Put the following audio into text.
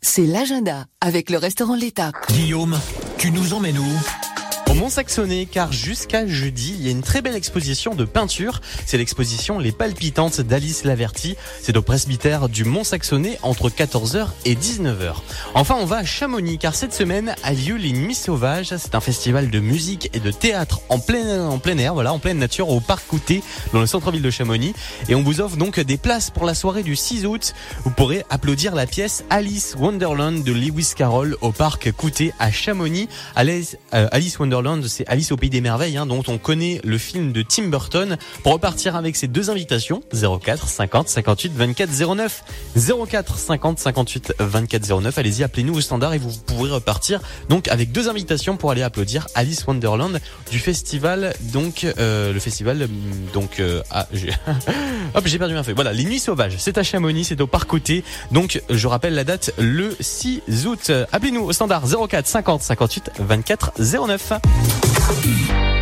c'est l'agenda avec le restaurant L'Étape. Guillaume, tu nous emmènes où? Mont-Saxonnet, car jusqu'à jeudi, il y a une très belle exposition de peinture. C'est l'exposition Les Palpitantes d'Alice Laverty. C'est au presbytère du Mont-Saxonnet entre 14h et 19h. Enfin, on va à Chamonix, car cette semaine a lieu les Nuits Sauvages. C'est un festival de musique et de théâtre en plein, en plein air, voilà, en pleine nature, au Parc Couté, dans le centre-ville de Chamonix. Et on vous offre donc des places pour la soirée du 6 août. Vous pourrez applaudir la pièce Alice Wonderland de Lewis Carroll au Parc Couté à Chamonix. Alice, euh, Alice Wonderland Alice au pays des merveilles, hein, dont on connaît le film de Tim Burton. Pour repartir avec ces deux invitations, 04 50 58 24 09, 04 50 58 24 09. Allez-y, appelez-nous au standard et vous pourrez repartir donc avec deux invitations pour aller applaudir Alice Wonderland du festival donc euh, le festival donc euh, ah, hop j'ai perdu ma feuille. Voilà, les Nuits Sauvages, c'est à Chamonix, c'est au Parc Côté. Donc je rappelle la date le 6 août. Appelez-nous au standard 04 50 58 24 09. Música